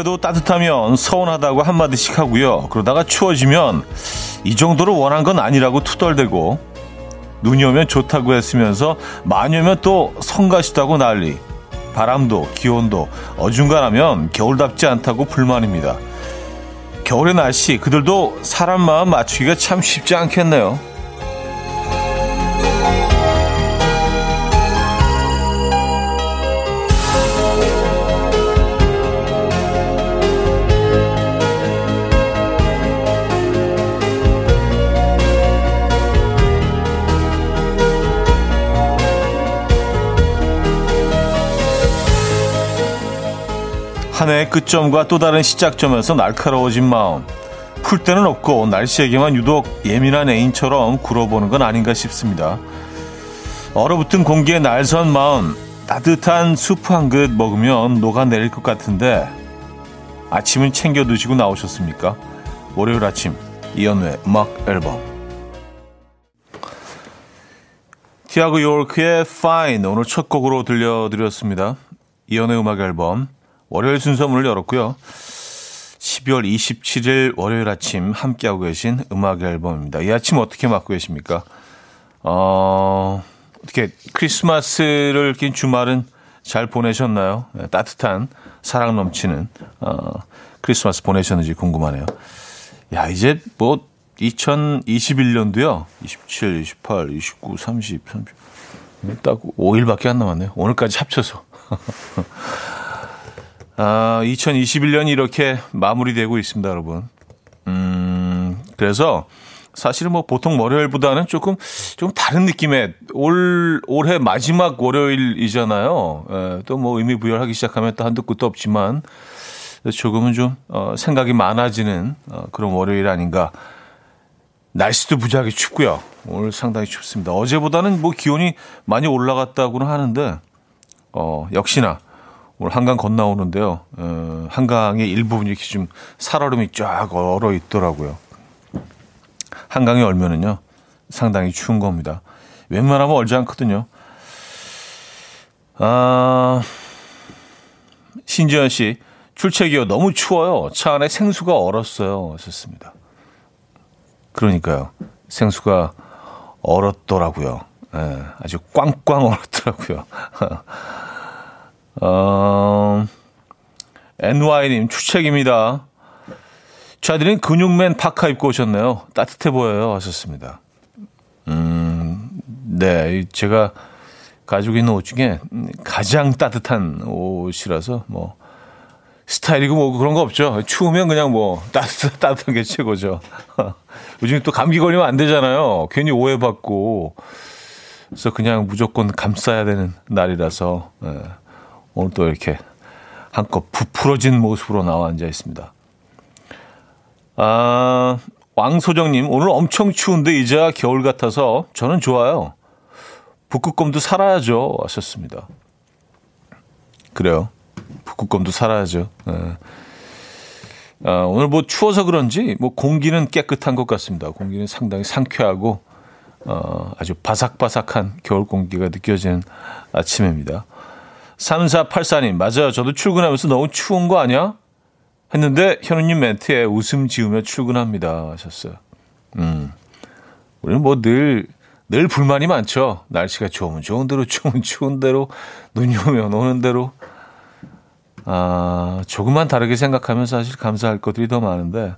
겨울인데도 따뜻하면 서운하다고 한마디씩 하고요. 그러다가 추워지면 이 정도로 원한 건 아니라고 투덜대고 눈이 오면 좋다고 했으면서 많이 오면 또 성가시다고 난리. 바람도 기온도 어중간하면 겨울답지 않다고 불만입니다. 겨울의 날씨 그들도 사람 마음 맞추기가 참 쉽지 않겠네요. 한 해의 끝점과 또 다른 시작점에서 날카로워진 마음. 풀 때는 없고 날씨에게만 유독 예민한 애인처럼 굴어보는 건 아닌가 싶습니다. 얼어붙은 공기에 날선 마음, 따뜻한 수프 한 그릇 먹으면 녹아내릴 것 같은데 아침은 챙겨 드시고 나오셨습니까? 월요일 아침 이연우의 음악 앨범 티아고 요르크의 Fine 오늘 첫 곡으로 들려드렸습니다. 이연우의 음악 앨범 월요일 순서 문을 열었고요. 12월 27일 월요일 아침 함께하고 계신 음악 앨범입니다. 이 아침 어떻게 맞고 계십니까? 어, 어떻게 크리스마스를 긴 주말은 잘 보내셨나요? 네, 따뜻한 사랑 넘치는 어, 크리스마스 보내셨는지 궁금하네요. 야, 이제 뭐 2021년도요. 27, 28, 29, 30, 30. 딱 5일밖에 안 남았네요. 오늘까지 합쳐서. 아, 2021년이 이렇게 마무리되고 있습니다, 여러분. 음, 그래서 사실은 뭐 보통 월요일보다는 조금 좀 다른 느낌의 올 올해 마지막 월요일이잖아요. 예, 또뭐 의미 부여하기 시작하면 또 한두 끝도 없지만 조금은 좀 어, 생각이 많아지는 어, 그런 월요일 아닌가. 날씨도 무지하게 춥고요. 오늘 상당히 춥습니다. 어제보다는 뭐 기온이 많이 올라갔다고는 하는데 어, 역시나 오늘 한강 건너오는데요. 어, 한강의 일부분이 이렇게 좀 살얼음이 쫙 얼어 있더라고요. 한강이 얼면은요, 상당히 추운 겁니다. 웬만하면 얼지 않거든요. 아, 신지현 씨, 출첵이요. 너무 추워요. 차 안에 생수가 얼었어요. 하셨습니다. 그러니까요. 생수가 얼었더라고요. 예, 아주 꽝꽝 얼었더라고요. 어, NY님, 추책입니다. 저희들은 근육맨 파카 입고 오셨네요. 따뜻해 보여요. 하셨습니다. 음, 네. 제가 가지고 있는 옷 중에 가장 따뜻한 옷이라서 뭐, 스타일이고 뭐 그런 거 없죠. 추우면 그냥 뭐 따뜻, 따뜻한 게 최고죠. 요즘 또 감기 걸리면 안 되잖아요. 괜히 오해받고. 그래서 그냥 무조건 감싸야 되는 날이라서. 네. 오늘 또 이렇게 한껏 부풀어진 모습으로 나와 앉아 있습니다. 아, 왕소정님, 오늘 엄청 추운데 이제야 겨울 같아서 저는 좋아요. 북극곰도 살아야죠. 하셨습니다. 그래요. 북극곰도 살아야죠. 네. 아, 오늘 뭐 추워서 그런지 뭐 공기는 깨끗한 것 같습니다. 공기는 상당히 상쾌하고 어, 아주 바삭바삭한 겨울 공기가 느껴지는 아침입니다. 3484님, 맞아요. 저도 출근하면서 너무 추운 거 아니야? 했는데 현우님 멘트에 웃음 지으며 출근합니다. 하셨어요. 음, 우리는 뭐 늘, 늘 불만이 많죠. 날씨가 좋으면 좋은 대로, 추우면 추운 대로, 눈이 오면 오는 대로. 아, 조금만 다르게 생각하면 사실 감사할 것들이 더 많은데,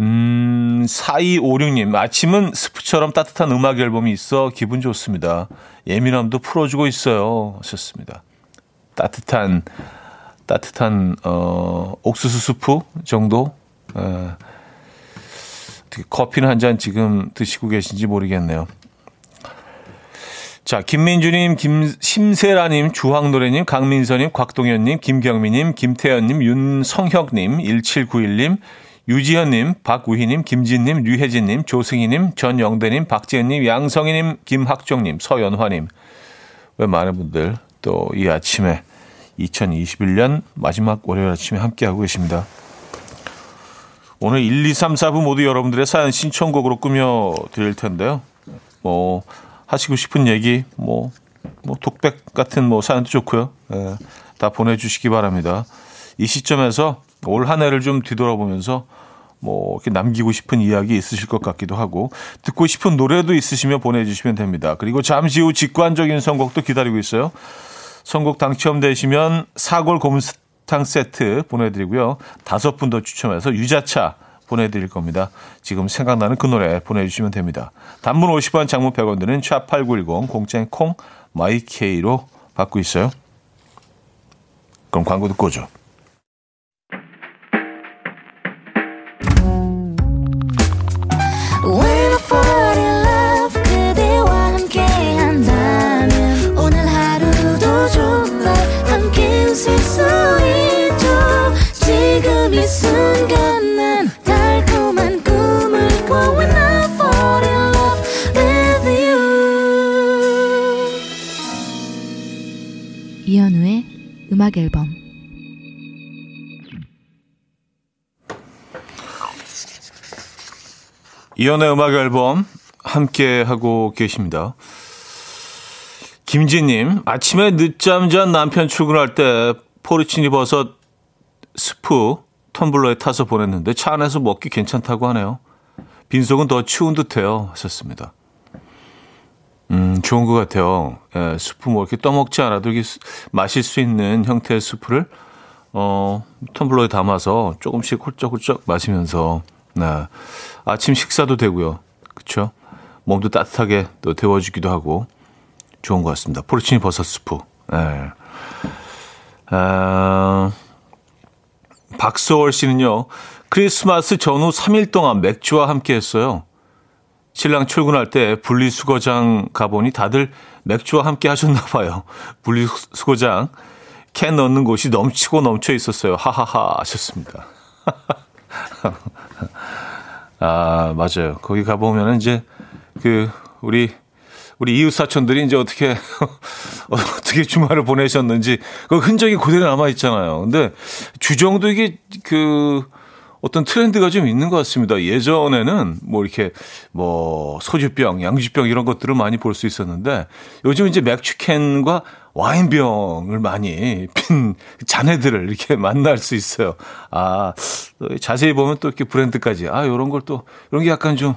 음, 4256님, 아침은 스프처럼 따뜻한 음악 앨범이 있어 기분 좋습니다. 예민함도 풀어주고 있어요. 하셨습니다. 따뜻한, 따뜻한, 어, 옥수수 스프 정도? 에, 커피는 한 잔 지금 드시고 계신지 모르겠네요. 자, 김민주님, 김 심세라님, 주황노래님, 강민서님, 곽동현님, 김경미님, 김태현님, 윤성혁님, 1791님, 유지현님, 박우희님, 김진님, 류혜진님, 조승희님, 전영대님, 박지은님, 양성희님, 김학정님, 서연화님. 왜 많은 분들 또 이 아침에 2021년 마지막 월요일 아침에 함께하고 계십니다. 오늘 1, 2, 3, 4부 모두 여러분들의 사연 신청곡으로 꾸며 드릴 텐데요. 뭐, 하시고 싶은 얘기, 뭐, 뭐, 독백 같은 뭐 사연도 좋고요. 예, 다 보내주시기 바랍니다. 이 시점에서 올 한 해를 좀 뒤돌아보면서 뭐 이렇게 남기고 싶은 이야기 있으실 것 같기도 하고 듣고 싶은 노래도 있으시면 보내주시면 됩니다. 그리고 잠시 후 직관적인 선곡도 기다리고 있어요. 선곡 당첨되시면 사골 고문탕 세트 보내드리고요. 다섯 분 더 추첨해서 유자차 보내드릴 겁니다. 지금 생각나는 그 노래 보내주시면 됩니다. 단문 50원, 장문 100원 드는 샵8910 공짜인 콩 마이케이로 받고 있어요. 그럼 광고 듣고 오죠. 음악 앨범 이연의 음악 앨범 함께 하고 계십니다. 김지님, 아침에 늦잠 잔 남편 출근할 때 포르치니 버섯 스프 텀블러에 타서 보냈는데 차 안에서 먹기 괜찮다고 하네요. 빈속은 더 추운 듯해요. 하셨습니다. 음, 좋은 것 같아요. 예, 수프 뭐 이렇게 떠먹지 않아도 이렇게 마실 수 있는 형태의 수프를 어, 텀블러에 담아서 조금씩 훌쩍훌쩍 마시면서 네. 아침 식사도 되고요. 그렇죠? 몸도 따뜻하게 또 데워주기도 하고 좋은 것 같습니다. 포르치니 버섯 수프. 네. 아, 박소월 씨는요. 크리스마스 전후 3일 동안 맥주와 함께 했어요. 신랑 출근할 때 분리수거장 가보니 다들 맥주와 함께 하셨나 봐요. 분리수거장 캔 넣는 곳이 넘치고 넘쳐 있었어요. 하하하 하셨습니다. 아, 맞아요. 거기 가보면 이제 그 우리 우리 이웃 사촌들이 이제 어떻게 어떻게 주말을 보내셨는지 그 흔적이 그대로 남아 있잖아요. 근데 주정도 이게 그 어떤 트렌드가 좀 있는 것 같습니다. 예전에는 뭐 이렇게 뭐 소주병, 양주병 이런 것들을 많이 볼 수 있었는데 요즘 이제 맥주캔과 와인병을 많이 핀 자네들을 이렇게 만날 수 있어요. 아, 자세히 보면 또 이렇게 브랜드까지. 아, 요런 걸 또, 이런 게 약간 좀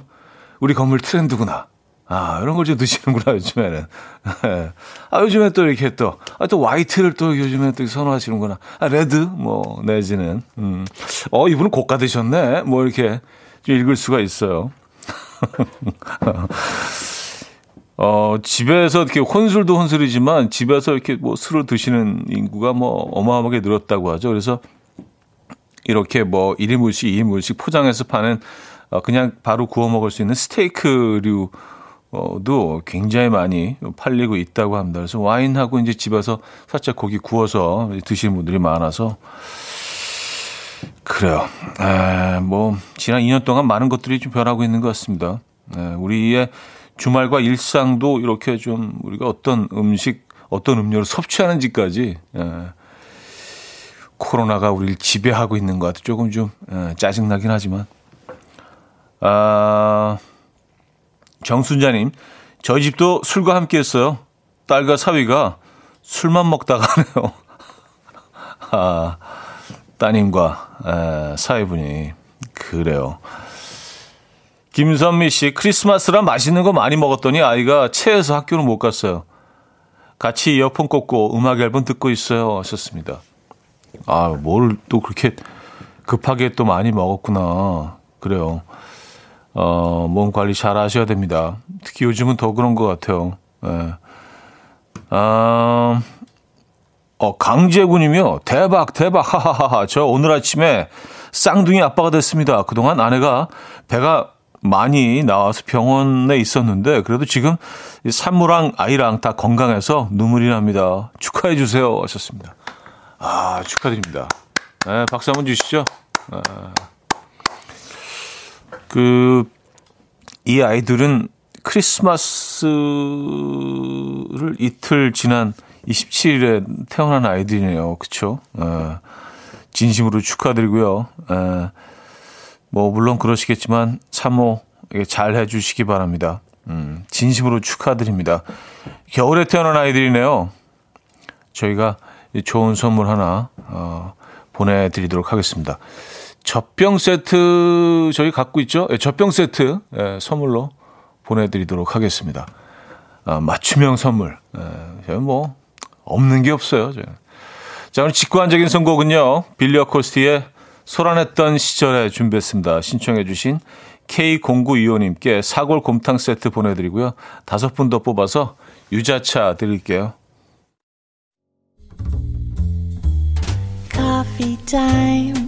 우리 건물 트렌드구나. 아, 이런 걸 좀 드시는구나, 요즘에는. 아, 요즘에 또 이렇게 또, 아, 또 화이트를 또 요즘에 또 선호하시는구나. 아, 레드? 뭐, 내지는. 음. 어, 이분은 고가 드셨네? 뭐, 이렇게 좀 읽을 수가 있어요. 어, 집에서 이렇게 혼술도 혼술이지만 집에서 이렇게 뭐 술을 드시는 인구가 뭐 어마어마하게 늘었다고 하죠. 그래서 이렇게 뭐 1인분씩, 2인분씩 포장해서 파는 어, 그냥 바로 구워 먹을 수 있는 스테이크류 어 도 굉장히 많이 팔리고 있다고 합니다. 그래서 와인하고 이제 집에서 살짝 고기 구워서 드시는 분들이 많아서 그래요. 에, 뭐 지난 2년 동안 많은 것들이 좀 변하고 있는 것 같습니다. 에, 우리의 주말과 일상도 이렇게 좀 우리가 어떤 음식, 어떤 음료를 섭취하는지까지 에, 코로나가 우리를 지배하고 있는 것 같아 조금 좀 에, 짜증나긴 하지만 아. 정순자님, 저희 집도 술과 함께 했어요. 딸과 사위가 술만 먹다가 하네요. 아, 따님과 에, 사위분이 그래요. 김선미 씨, 크리스마스라 맛있는 거 많이 먹었더니 아이가 체해서 학교를 못 갔어요. 같이 이어폰 꽂고 음악 앨범 듣고 있어요. 하셨습니다. 아, 뭘 또 그렇게 급하게 또 많이 먹었구나. 그래요. 어, 몸 관리 잘 하셔야 됩니다. 특히 요즘은 더 그런 것 같아요. 예. 아, 어, 강재군이며 대박, 대박, 하하하하. 저 오늘 아침에 쌍둥이 아빠가 됐습니다. 그동안 아내가 배가 많이 나와서 병원에 있었는데 그래도 지금 산모랑 아이랑 다 건강해서 눈물이 납니다. 축하해 주세요. 하셨습니다. 아, 축하드립니다. 네, 박수 한번 주시죠. 아. 그, 이 아이들은 크리스마스를 이틀 지난 27일에 태어난 아이들이네요. 그쵸? 어, 진심으로 축하드리고요. 어, 뭐, 물론 그러시겠지만, 참모 잘 해주시기 바랍니다. 음, 진심으로 축하드립니다. 겨울에 태어난 아이들이네요. 저희가 좋은 선물 하나 어, 보내드리도록 하겠습니다. 젖병 세트 저희 갖고 있죠? 예, 젖병 세트 예, 선물로 보내드리도록 하겠습니다. 아, 맞춤형 선물. 예, 뭐 없는 게 없어요. 저희. 자, 오늘 직관적인 선곡은요. 빌리어 코스티의 소란했던 시절에 준비했습니다. 신청해 주신 K0925님께 사골 곰탕 세트 보내드리고요. 다섯 분 더 뽑아서 유자차 드릴게요. Coffee time.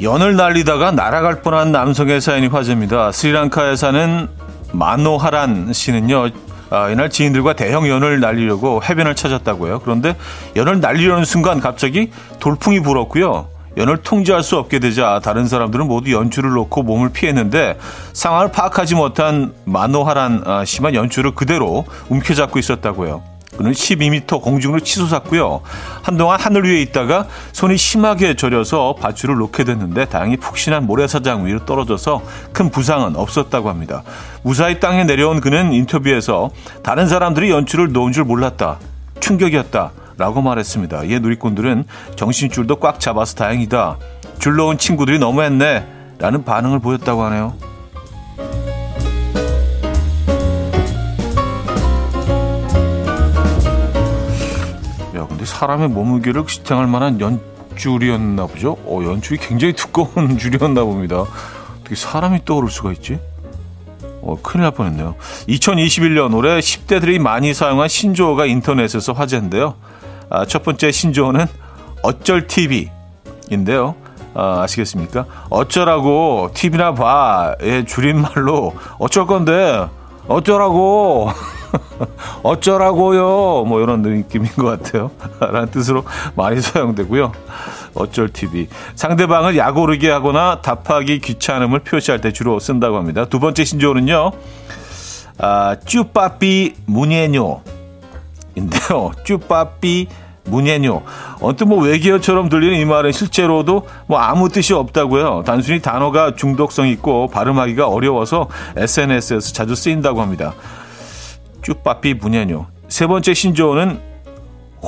연을 날리다가 날아갈 뻔한 남성의 사연이 화제입니다. 스리랑카에 사는 마노하란 씨는요, 아, 이날 지인들과 대형 연을 날리려고 해변을 찾았다고요. 그런데 연을 날리려는 순간 갑자기 돌풍이 불었고요. 연을 통제할 수 없게 되자 다른 사람들은 모두 연줄을 놓고 몸을 피했는데 상황을 파악하지 못한 마노하란 아, 씨만 연줄을 그대로 움켜잡고 있었다고요. 그는 12m 공중으로 치솟았고요. 한동안 하늘 위에 있다가 손이 심하게 저려서 밧줄을 놓게 됐는데 다행히 푹신한 모래사장 위로 떨어져서 큰 부상은 없었다고 합니다. 무사히 땅에 내려온 그는 인터뷰에서 다른 사람들이 연출을 놓은 줄 몰랐다. 충격이었다. 라고 말했습니다. 이에 누리꾼들은 정신줄도 꽉 잡아서 다행이다. 줄 놓은 친구들이 너무했네. 라는 반응을 보였다고 하네요. 사람의 몸무게를 지탱할 만한 연줄이었나 보죠. 어, 연줄이 굉장히 두꺼운 줄이었나 봅니다. 어떻게 사람이 떠오를 수가 있지? 어, 큰일 날 뻔했네요. 2021년 올해 10대들이 많이 사용한 신조어가 인터넷에서 화제인데요. 아, 첫 번째 신조어는 어쩔 TV인데요. 아, 아시겠습니까? 어쩌라고 TV나 봐의 줄임말로 어쩔 건데 어쩌라고 어쩌라고요? 뭐 이런 느낌인 것 같아요. 라는 뜻으로 많이 사용되고요. 어쩔 TV. 상대방을 약오르게 하거나 답하기 귀찮음을 표시할 때 주로 쓴다고 합니다. 두 번째 신조어는요. 아, 쭈빠삐 무니에뇨. 인데요. 쭈빠삐 무니에뇨. 언뜻 뭐 외계어처럼 들리는 이 말은 실제로도 뭐 아무 뜻이 없다고요. 단순히 단어가 중독성 있고 발음하기가 어려워서 SNS에서 자주 쓰인다고 합니다. 쭈빠삐 무냐뇨. 세 번째 신조어는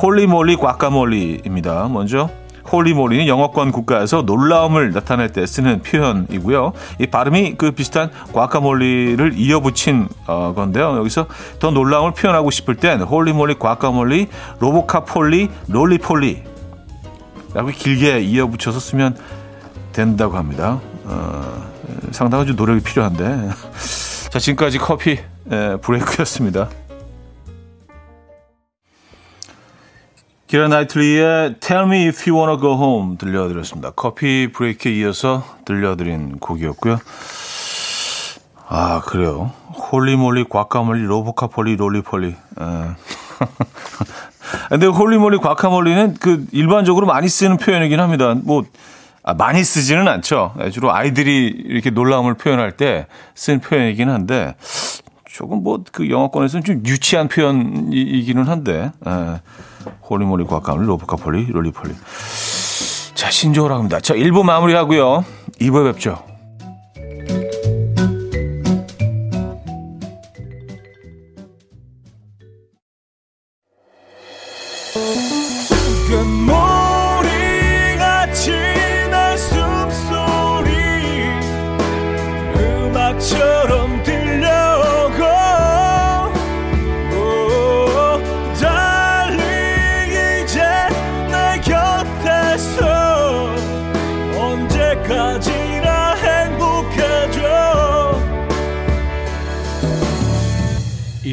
holy moly guacamole입니다. 먼저 holy moly는 영어권 국가에서 놀라움을 나타낼 때 쓰는 표현이고요. 이 발음이 그 비슷한 guacamole를 이어붙인 어, 건데요. 여기서 더 놀라움을 표현하고 싶을 땐 holy moly guacamole 로보카폴리 roly-poly 라고 길게 이어붙여서 쓰면 된다고 합니다. 어, 상당한 좀 노력이 필요한데. 자, 지금까지 커피 에, 브레이크였습니다. 키이라 나이틀리의 Tell Me If You Wanna Go Home 들려드렸습니다. 커피 브레이크에 이어서 들려드린 곡이었고요. 아 그래요. holy moly guacamole 로보카폴리 roly-poly. 근데 holy moly guacamole는 그 일반적으로 많이 쓰는 표현이긴 합니다. 뭐 아, 많이 쓰지는 않죠. 예, 주로 아이들이 이렇게 놀라움을 표현할 때 쓰는 표현이긴 한데 조금 뭐 그 영어권에서는 좀 유치한 표현이기는 한데 에, holy moly guacamole 로보카폴리 roly-poly 자 신조어라 합니다. 자 1부 마무리하고요. 2부에 뵙죠.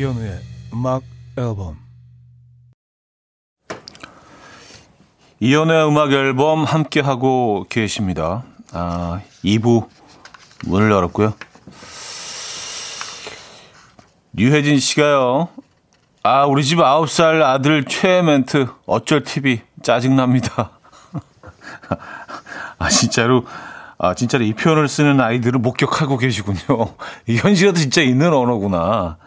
이현우의 음악 앨범 이현우의 음악 앨범 함께 하고 계십니다. 아, 2부 문을 열었고요. 류혜진 씨가요. 아, 우리 집 9살 아들 최애 멘트 어쩔 TV 짜증납니다. 아, 진짜로, 아, 진짜로 이 표현을 쓰는 아이들을 목격하고 계시군요. 이 현실에도 진짜 있는 언어구나.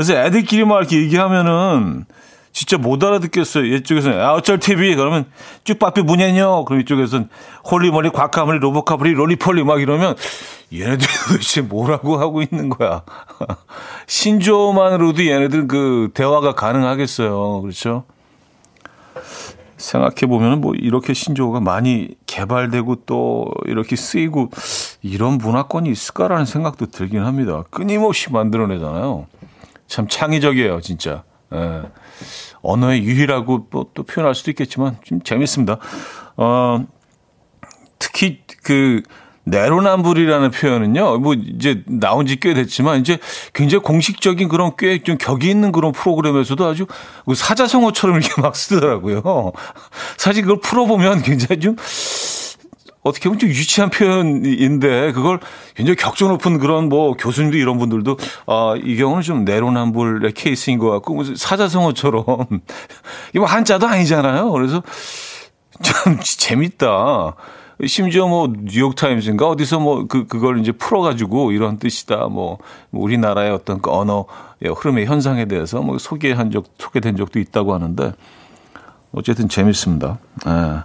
그래서 애들끼리 막 이렇게 얘기하면은 진짜 못 알아듣겠어요. 이쪽에서는 아, 어쩔 TV 그러면 쭈빠삐 무냐뇨 그럼 이쪽에서는 holy moly guacamole 로보카몰리 roly-poly 막 이러면 얘네들 도대체 뭐라고 하고 있는 거야. 신조어만으로도 얘네들 그 대화가 가능하겠어요. 그렇죠? 생각해 보면 뭐 이렇게 신조어가 많이 개발되고 또 이렇게 쓰이고 이런 문화권이 있을까라는 생각도 들긴 합니다. 끊임없이 만들어내잖아요. 참 창의적이에요, 진짜. 예. 언어의 유희라고 또 표현할 수도 있겠지만 좀 재밌습니다. 어, 특히 그 내로남불이라는 표현은요, 뭐 이제 나온 지 꽤 됐지만 이제 굉장히 공식적인 그런 꽤 좀 격이 있는 그런 프로그램에서도 아주 그 사자성어처럼 이렇게 막 쓰더라고요. 사실 그걸 풀어보면 굉장히 좀 어떻게 보면 좀 유치한 표현인데 그걸 굉장히 격조 높은 그런 뭐 교수님도 이런 분들도 아, 이 경우는 좀 내로남불의 케이스인 것 같고 사자성어처럼 이거 한자도 아니잖아요. 그래서 참 재밌다. 심지어 뭐 뉴욕 타임즈인가 어디서 뭐 그 그걸 이제 풀어가지고 이런 뜻이다 뭐 우리나라의 어떤 그 언어 흐름의 현상에 대해서 뭐 소개한 적 소개된 적도 있다고 하는데 어쨌든 재밌습니다. 예.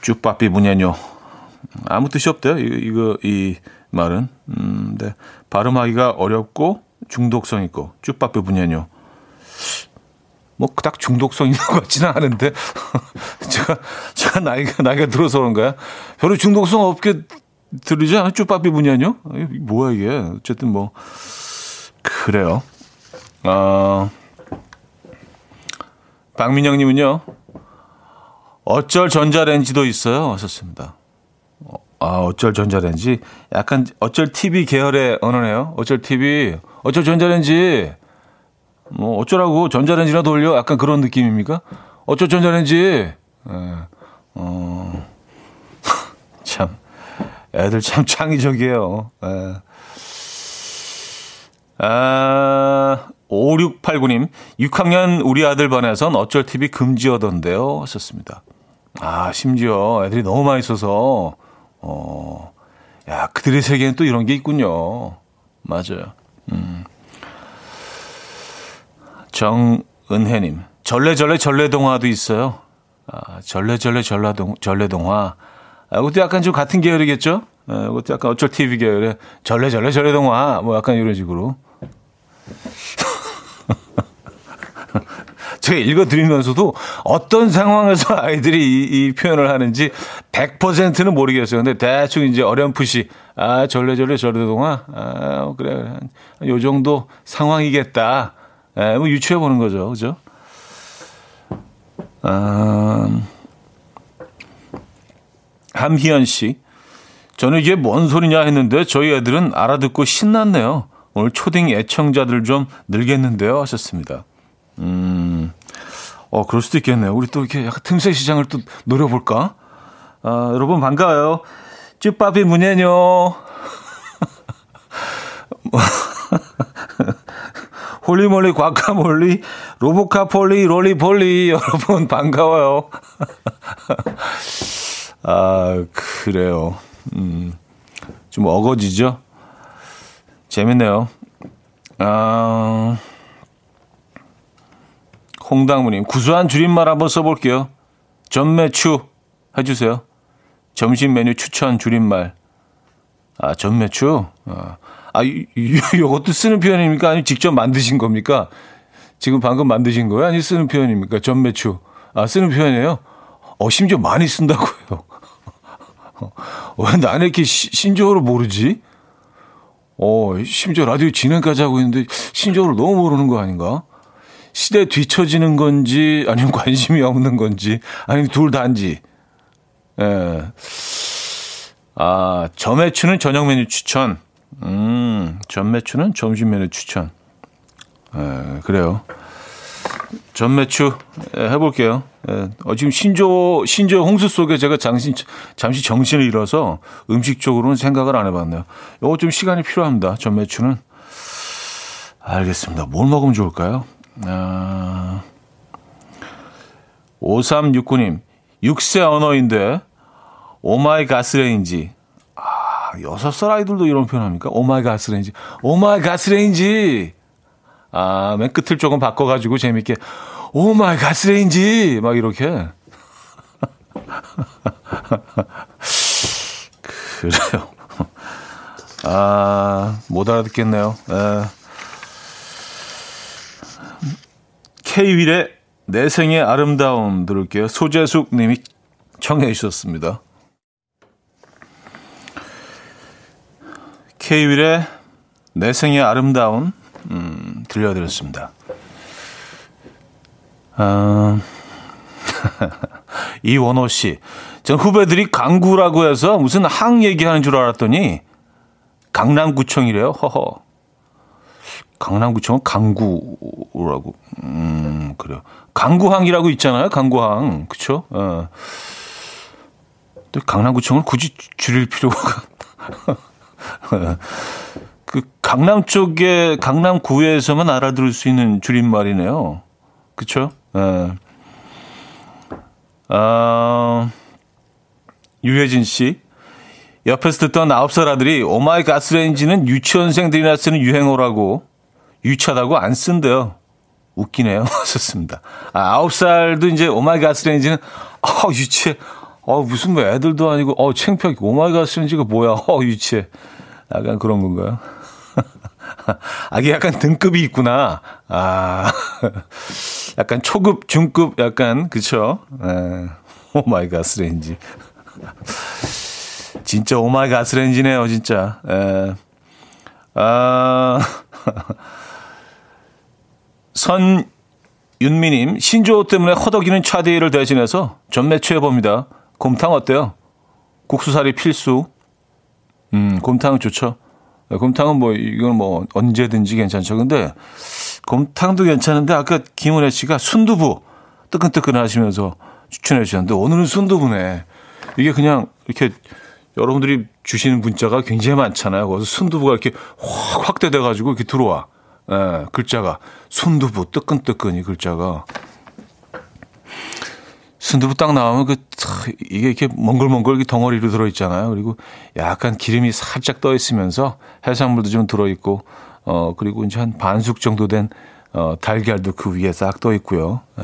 쭈빠삐 문냐뇨 아무 뜻이 없대요. 이거 이 말은 음, 네. 발음하기가 어렵고 중독성 있고 쭈빠삐 문냐뇨 뭐딱 중독성 있는 것 같지는 않은데 제가 제가 나이가 나이가 들어서 그런가요? 별로 중독성 없게 들리지 않아? 쭈빠삐 분야요? 뭐야 이게? 어쨌든 뭐 그래요. 아 박민영님은요. 어쩔 전자레인지도 있어요. 하셨습니다. 아 어쩔 전자레인지 약간 어쩔 TV 계열의 언어네요. 어쩔 TV, 어쩔 전자레인지. 뭐 어쩌라고 전자레인지나 돌려 약간 그런 느낌입니까? 어쩌 전자레인지. 예. 어. 참 애들 참 창의적이에요. 예. 아, 5689님, 6학년 우리 아들 반에선 어쩔 TV 금지하던데요. 하셨습니다. 아, 심지어 애들이 너무 많이 있어서, 어, 야, 그들의 세계엔 또 이런 게 있군요. 맞아요. 음. 정은혜님, 전래전래 전래동화도 있어요. 아, 전래전래 전라동, 전래동화. 아, 이것도 약간 좀 같은 계열이겠죠? 아, 이것도 약간 어쩔 TV 계열의 전래전래 전래동화. 뭐 약간 이런 식으로. 제가 읽어드리면서도 어떤 상황에서 아이들이 이, 이 표현을 하는지 100%는 모르겠어요. 근데 대충 이제 어렴풋이, 아, 전래전래 전래동화? 아, 그래, 그래. 요 정도 상황이겠다. 예, 뭐 유추해 보는 거죠. 그죠? 아, 함희연 씨. 저는 이게 뭔 소리냐 했는데 저희 애들은 알아듣고 신났네요. 오늘 초딩 애청자들 좀 늘겠는데요. 하셨습니다. 음, 어, 그럴 수도 있겠네요. 우리 또 이렇게 약간 틈새 시장을 또 노려볼까? 아, 여러분 반가워요. 쭈빠비 문예뇨. holy moly 과카몰리 로보카폴리 roly-poly 여러분 반가워요. 아 그래요. 음, 좀 어거지죠. 재밌네요. 아, 홍당무님 구수한 줄임말 한번 써볼게요. 점메추 해주세요. 점심 메뉴 추천 줄임말. 아 전매추. 아, 아, 이것도 쓰는 표현입니까? 아니면 직접 만드신 겁니까? 지금 방금 만드신 거예요? 아니 쓰는 표현입니까? 전매추. 아, 쓰는 표현이에요? 어, 심지어 많이 쓴다고요. 왜 나는 이렇게 시, 신조어를 모르지? 어, 심지어 라디오 진행까지 하고 있는데 신조어를 너무 모르는 거 아닌가? 시대 뒤처지는 건지 아니면 관심이 없는 건지 아니면 둘 다인지. 예. 아, 점매추는 저녁 메뉴 추천. 음, 전매추는 점심 메뉴 추천. 에, 그래요. 전매추 해볼게요. 에, 어, 지금 신조 신조 홍수 속에 제가 잠시 잠시 정신을 잃어서 음식 쪽으로는 생각을 안 해봤네요. 이거 좀 시간이 필요합니다. 전매추는 알겠습니다. 뭘 먹으면 좋을까요? 아, 5369님 6세 언어인데 oh my 가스레인지. 아, 6살 아이들도 이런 표현 합니까? oh my 가스레인지. oh my 가스레인지. 아, 맨 끝을 조금 바꿔가지고 재밌게 oh my 가스레인지. 막 이렇게. 그래요. 아, 못 알아듣겠네요. 에. K-윌의 내 생의 아름다움 들을게요. 소재숙 님이 청해 주셨습니다. K-윌의 내 생의 아름다움 음, 들려드렸습니다. 아, 이원호 씨. 전 후배들이 강구라고 해서 무슨 항 얘기하는 줄 알았더니 강남구청이래요. 허허. 강남구청은 강구라고. 음, 그래요. 강구항이라고 있잖아요. 강구항. 그쵸? 어. 또 강남구청을 굳이 줄일 필요가. 그 강남 쪽에 강남구에서만 알아들을 수 있는 줄임말이네요. 그쵸? 예. 아, 유혜진 씨. 옆에서 듣던 아홉 살 아들이 oh my 가스레인지는 유치원생들이나 쓰는 유행어라고 유치하다고 안 쓴대요. 웃기네요. 썼습니다. 아, 아홉 살도 이제 oh my 가스레인지는 어, 유치해. 어, 무슨 뭐 애들도 아니고 어, 창피하게 oh my 가스레인지가 뭐야. 어, 유치해. 약간 그런 건가요? 아, 이게 약간 등급이 있구나. 아, 약간 초급, 중급, 약간, 그쵸? 에, oh my 가스레인지. 진짜 oh my 가스레인지네요, 진짜. 에, 아, 선윤미님, 신조어 때문에 허덕이는 차디를 대신해서 점메추해봅니다. 곰탕 어때요? 국수사리 필수. 음, 곰탕은 좋죠. 네, 곰탕은 뭐, 이건 뭐, 언제든지 괜찮죠. 근데, 곰탕도 괜찮은데, 아까 김은혜 씨가 순두부, 뜨끈뜨끈 하시면서 추천해 주셨는데, 오늘은 순두부네. 이게 그냥, 이렇게, 여러분들이 주시는 문자가 굉장히 많잖아요. 그래서 순두부가 이렇게 확 확대돼가지고 이렇게 들어와. 예, 글자가. 순두부, 뜨끈뜨끈 이 글자가. 순두부 딱 나오면 그 이게 이렇게 멍글멍글 이렇게 덩어리로 들어 있잖아요. 그리고 약간 기름이 살짝 떠 있으면서 해산물도 좀 들어 있고 어 그리고 이제 한 반숙 정도 된 어, 달걀도 그 위에 싹 떠 있고요. 에.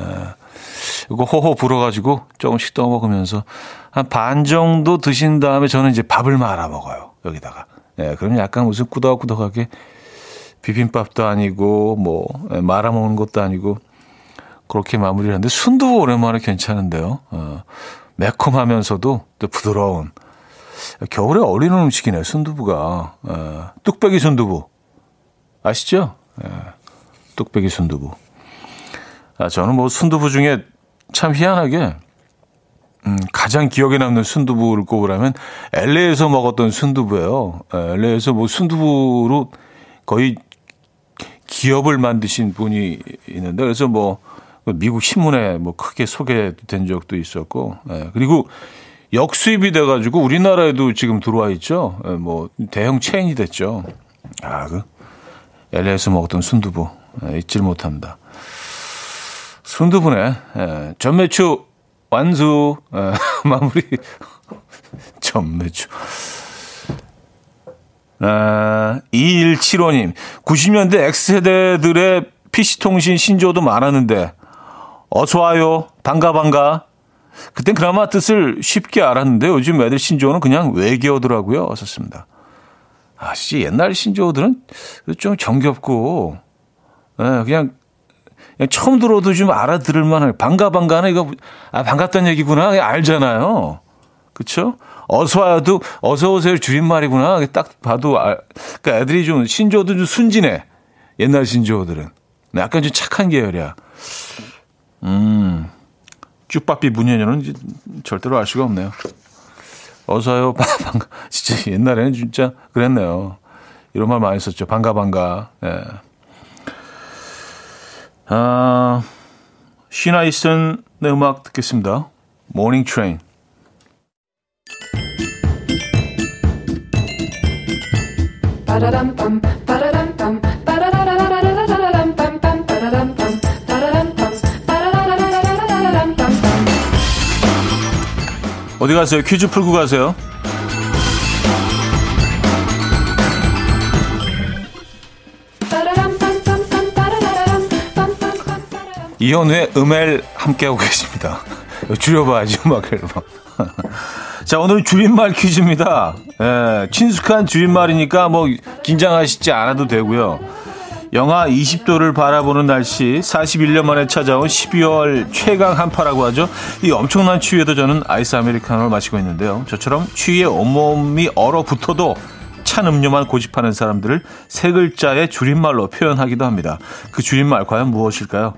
이거 호호 불어가지고 조금씩 떠 먹으면서 한 반 정도 드신 다음에 저는 이제 밥을 말아 먹어요. 여기다가. 예, 그러면 약간 무슨 꾸덕꾸덕하게 비빔밥도 아니고 뭐 말아 먹는 것도 아니고 그렇게 마무리를 하는데 순두부 오랜만에 괜찮은데요. 어, 매콤하면서도 또 부드러운 겨울에 어울리는 음식이네요. 순두부가 어, 뚝배기 순두부 아시죠? 예, 뚝배기 순두부. 아, 저는 뭐 순두부 중에 참 희한하게 음, 가장 기억에 남는 순두부를 꼽으라면 LA에서 먹었던 순두부예요. LA에서 뭐 순두부로 거의 기업을 만드신 분이 있는데 그래서 뭐 미국 신문에 뭐 크게 소개된 적도 있었고, 예, 그리고 역수입이 돼가지고 우리나라에도 지금 들어와 있죠. 예, 뭐 대형 체인이 됐죠. 아, 그 LA에서 먹었던 순두부 예, 잊질 못합니다. 순두부네. 예, 전매추 완수 예, 마무리 전매추. 아, 2175님, 90년대 X세대들의 PC통신 신조어도 많았는데, 어서와요. 반가, 반가. 그땐 그나마 뜻을 쉽게 알았는데 요즘 애들 신조어는 그냥 외계어더라고요. 썼습니다. 아, 진짜 옛날 신조어들은 좀 정겹고, 예, 그냥, 그냥 처음 들어도 좀 알아들을 만한, 반가, 반가는 이거, 아, 반갑다는 얘기구나. 알잖아요. 그쵸? 어서와요도, 어서 오세요 줄임말이구나. 딱 봐도, 아, 그러니까 애들이 좀 신조어도 좀 순진해. 옛날 신조어들은. 약간 좀 착한 계열이야. 음, 쭈빠삐 문현녀는 절대로 알 수가 없네요. 어서요, 반가. 진짜 옛날에는 진짜 그랬네요. 이런 말 많이 썼죠. 반가, 반가. 예. 아, 시나 이스턴의 음악 듣겠습니다. Morning Train. 어디 가세요? 퀴즈 풀고 가세요. 이현우의 음엘 함께하고 계십니다. 줄여봐야지, 음악 앨범. 자, 오늘은 줄임말 퀴즈입니다. 예, 친숙한 줄임말이니까 뭐 긴장하시지 않아도 되고요. 영하 20도를 바라보는 날씨, 41년 만에 찾아온 12월 최강 한파라고 하죠. 이 엄청난 추위에도 저는 아이스 아메리카노를 마시고 있는데요. 저처럼 추위에 온몸이 얼어붙어도 찬 음료만 고집하는 사람들을 세 글자의 줄임말로 표현하기도 합니다. 그 줄임말 과연 무엇일까요?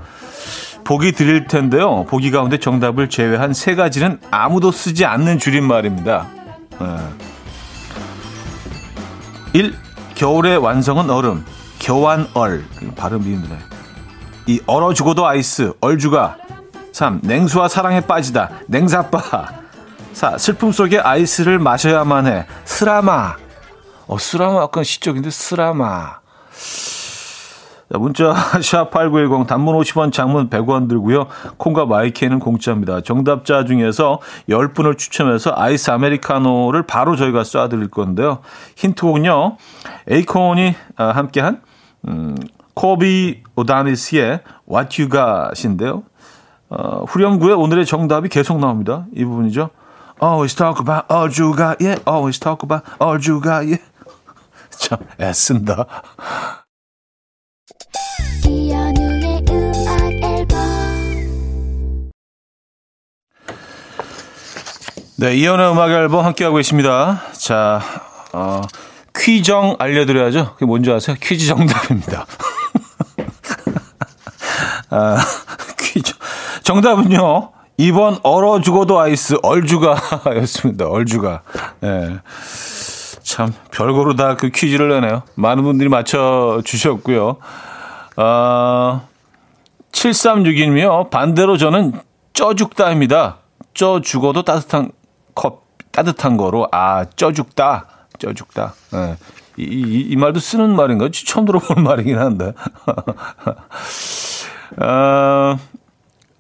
보기 드릴 텐데요. 보기 가운데 정답을 제외한 세 가지는 아무도 쓰지 않는 줄임말입니다. 네. 1. 겨울의 완성은 얼음. 겨완얼. 발음이 힘드네. 2. 얼어 죽어도 아이스. 얼주가. 3. 냉수와 사랑에 빠지다. 냉사빠. 4. 슬픔 속에 아이스를 마셔야만 해. 스라마. 어, 스라마 약간 시적인데 스라마. 자, 문자 샵8910 단문 50원 장문 100원 들고요. 콩과 마이K는 공짜입니다. 정답자 중에서 10분을 추첨해서 아이스 아메리카노를 바로 저희가 쏴드릴 건데요. 힌트곡은요. 에이콘이 아, 함께한 음, 코비 오다니스의 What You Got인데요. 어, 후렴구에 오늘의 정답이 계속 나옵니다. 이 부분이죠. Always talk about all you got, yeah. Always talk about all you got, yeah. 참 애쓴다. 네, 이연의 음악 앨범 함께하고 계십니다. 자, 어, 퀴정 알려드려야죠. 그게 뭔지 아세요? 퀴즈 정답입니다. 아, 퀴즈. 정답은요. 2번 얼어 죽어도 아이스 얼주가 였습니다. 얼주가. 예. 참 별거로 다 그 퀴즈를 내네요. 많은 분들이 맞춰 주셨고요. 아, 7362님이요. 반대로 저는 쪄 죽다입니다. 쪄 죽어도 따뜻한 컵 따뜻한 거로 아 쪄 죽다. 쪄 죽다. 예. 이, 이, 이 말도 쓰는 말인가? 처음 들어보는 말이긴 한데. 아,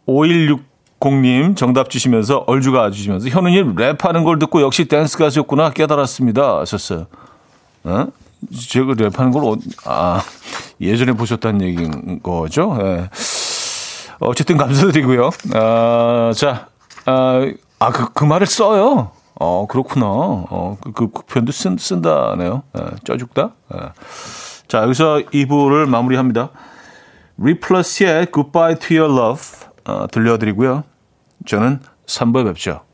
5160님 정답 주시면서 얼주가 주시면서 현우님 랩하는 걸 듣고 역시 댄스 가수였구나 깨달았습니다 하셨어요. 어? 제가 랩하는 걸 어, 아, 예전에 보셨다는 얘기인 거죠. 예. 어쨌든 감사드리고요. 아, 자, 아, 아 그, 그 말을 써요. 어, 그렇구나. 어, 그, 그, 그 표현도 쓴, 쓴다네요. 예, 쪄죽다. 예. 자, 여기서 2부를 마무리합니다. 리플러스의 Goodbye to Your Love 어, 들려드리고요. 저는 3부에 뵙죠.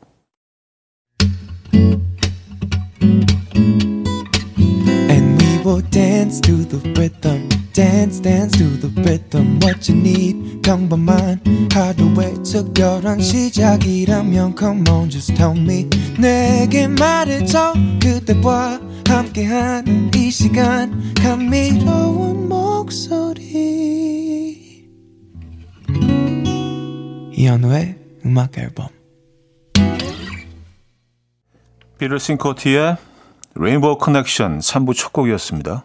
Dance to the rhythm. Dance, dance to the rhythm. What you need, 평범한 하루의 특별한 시작이라면 Come on, just tell me. 내게 말해줘. 그대와 함께한 이 시간. 감미로운 목소리. 이현우의 음악 앨범. 피터 싱코티의 레인보우 커넥션 3부 첫 곡이었습니다.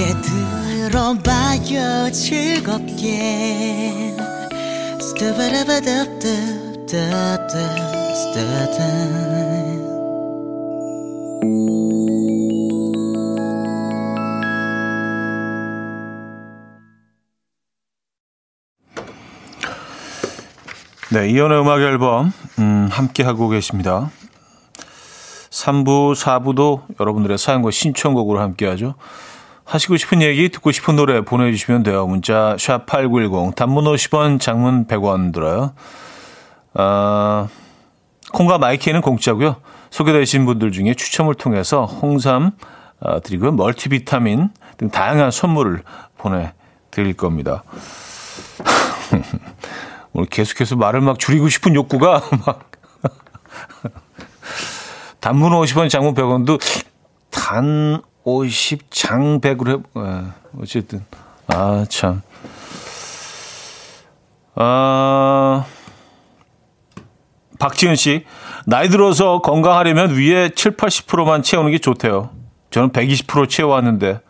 함께 들어봐요 즐겁게 네, 이연의 음악 앨범 음, 함께 하고 계십니다. 3부, 4부도 여러분들의 사연과 신청곡으로 함께 하죠. 하시고 싶은 얘기, 듣고 싶은 노래 보내주시면 돼요. 문자 샵 8910 단문 50원, 장문 100원 들어요. 아, 콩과 마이K는 공짜고요. 소개되신 분들 중에 추첨을 통해서 홍삼 아, 드리고 multivitamin 등 다양한 선물을 보내드릴 겁니다. 오늘 계속해서 말을 막 줄이고 싶은 욕구가 막 단문 50원, 장문 100원도 단 50, 장 100으로 해, 예, 어쨌든. 아, 참. 아, 박지은 씨, 나이 들어서 건강하려면 위에 7, 80%만 채우는 게 좋대요. 저는 120% 채워왔는데.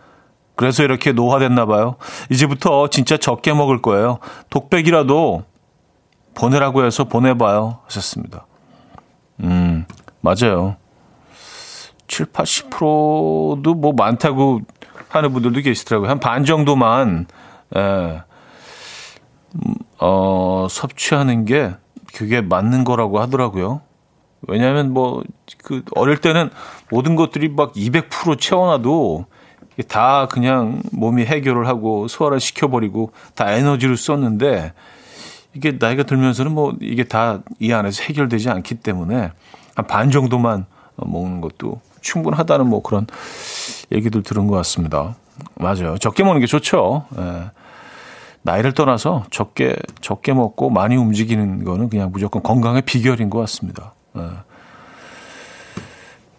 그래서 이렇게 노화됐나 봐요. 이제부터 진짜 적게 먹을 거예요. 독백이라도 보내라고 해서 보내봐요. 하셨습니다. 음, 맞아요. 7, 80%도 뭐 많다고 하는 분들도 계시더라고요. 한 반 정도만, 예, 음, 어, 섭취하는 게 그게 맞는 거라고 하더라고요. 왜냐하면 뭐, 그, 어릴 때는 모든 것들이 막 200% 채워놔도 다 그냥 몸이 해결을 하고 소화를 시켜버리고 다 에너지를 썼는데 이게 나이가 들면서는 뭐 이게 다 이 안에서 해결되지 않기 때문에 한 반 정도만 먹는 것도 충분하다는 뭐 그런 얘기들 들은 것 같습니다. 맞아요. 적게 먹는 게 좋죠. 예. 나이를 떠나서 적게 적게 먹고 많이 움직이는 거는 그냥 무조건 건강의 비결인 것 같습니다. 예.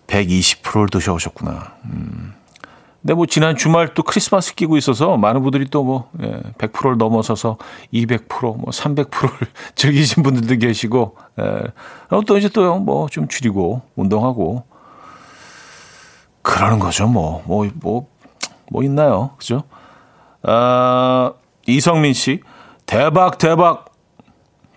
120%를 드셔오셨구나. 음. 근데 뭐 지난 주말 또 크리스마스 끼고 있어서 많은 분들이 또뭐 예, 100%를 넘어서서 200%, 뭐 300%를 즐기신 분들도 계시고 예. 또 이제 또 뭐 좀 줄이고 운동하고 그러는 거죠. 뭐 뭐 뭐 뭐 있나요? 그죠? 아, 이성민 씨 대박 대박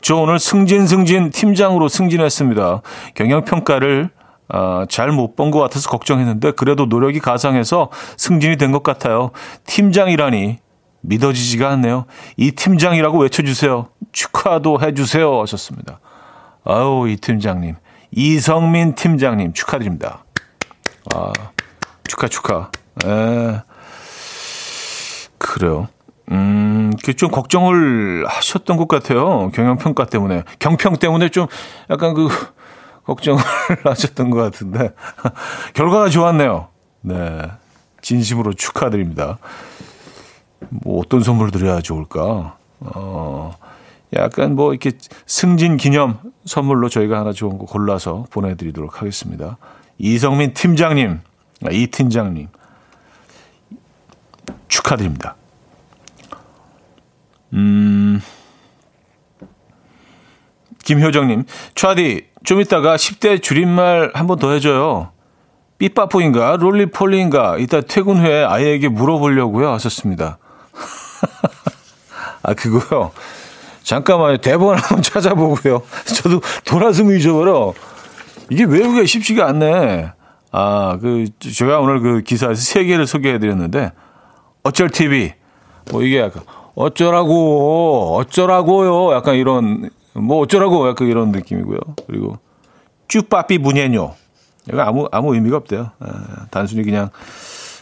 저 오늘 승진 승진 팀장으로 승진했습니다. 경영 평가를 어, 잘못 본 것 같아서 걱정했는데 그래도 노력이 가상해서 승진이 된 것 같아요. 팀장이라니 믿어지지가 않네요. 이 팀장이라고 외쳐주세요. 축하도 해주세요. 하셨습니다. 아우, 이 팀장님. 이성민 팀장님 축하드립니다. 아, 축하, 축하. 에, 그래요. 음, 좀 걱정을 하셨던 것 같아요. 경영평가 때문에. 경평 때문에 좀 약간 그, 걱정을 하셨던 것 같은데 결과가 좋았네요. 네, 진심으로 축하드립니다. 뭐 어떤 선물 드려야 좋을까? 어, 약간 뭐 이렇게 승진 기념 선물로 저희가 하나 좋은 거 골라서 보내드리도록 하겠습니다. 이성민 팀장님, 아, 이 팀장님 축하드립니다. 음, 김효정님, 차디 좀 이따가 10대 줄임말 한 번 더 해줘요. 삐빠뽀인가 롤리폴리인가 이따 퇴근 후에 아이에게 물어보려고요 하셨습니다. 아 그거요. 잠깐만요. 대본 한번 찾아보고요. 저도 돌아서미 잊어버려. 이게 외우기가 쉽지가 않네. 아, 그, 제가 오늘 그 기사에서 세 개를 소개해 드렸는데, 어쩔 TV. 뭐 이게 약간, 어쩌라고, 어쩌라고요. 약간 이런, 뭐 어쩌라고 약간 이런 느낌이고요. 그리고, chupapi muñeño. 이거 아무, 아무 의미가 없대요. 아, 단순히 그냥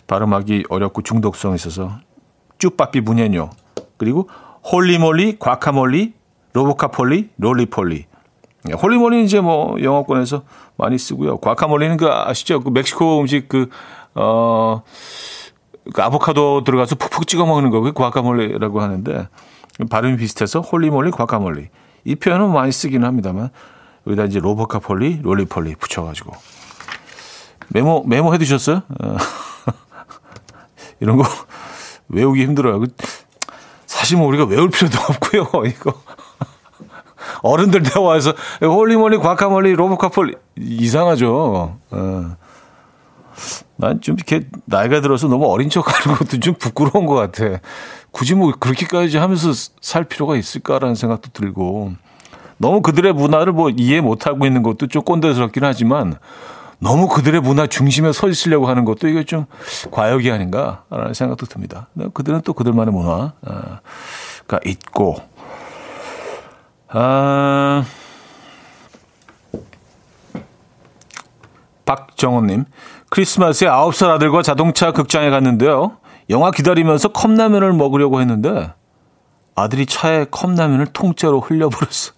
발음하기 어렵고 중독성 있어서. chupapi muñeño. 그리고, holy moly, 과카몰리, 로보카폴리, roly-poly. holy moly는 이제 뭐 영어권에서 많이 쓰고요. 과카몰리는 그 아시죠? 그 멕시코 음식 그, 어, 그 아보카도 들어가서 푹푹 찍어 먹는 거, 그 과카몰리라고 하는데 발음이 비슷해서 holy moly, guacamole. 이 표현은 많이 쓰기는 합니다만 여기다 이제 로보카폴리, 롤리폴리 붙여가지고 메모 메모 해두셨어요? 어. 이런 거 외우기 힘들어요. 그 사실 뭐 우리가 외울 필요도 없고요. 이거 어른들 대화에서 holy moly, guacamole, 로보카폴리 이상하죠. 어. 난좀 이렇게 나이가 들어서 너무 어린 척하는 것도 좀 부끄러운 것 같아. 굳이 뭐 그렇게까지 하면서 살 필요가 있을까라는 생각도 들고 너무 그들의 문화를 뭐 이해 못하고 있는 것도 좀 꼰대스럽긴 하지만 너무 그들의 문화 중심에 서 있으려고 하는 것도 이게 좀 과욕이 아닌가라는 생각도 듭니다. 그들은 또 그들만의 문화가 있고 아, 박정호님, 크리스마스에 9살 아들과 자동차 극장에 갔는데요. 영화 기다리면서 컵라면을 먹으려고 했는데 아들이 차에 컵라면을 통째로 흘려버렸어.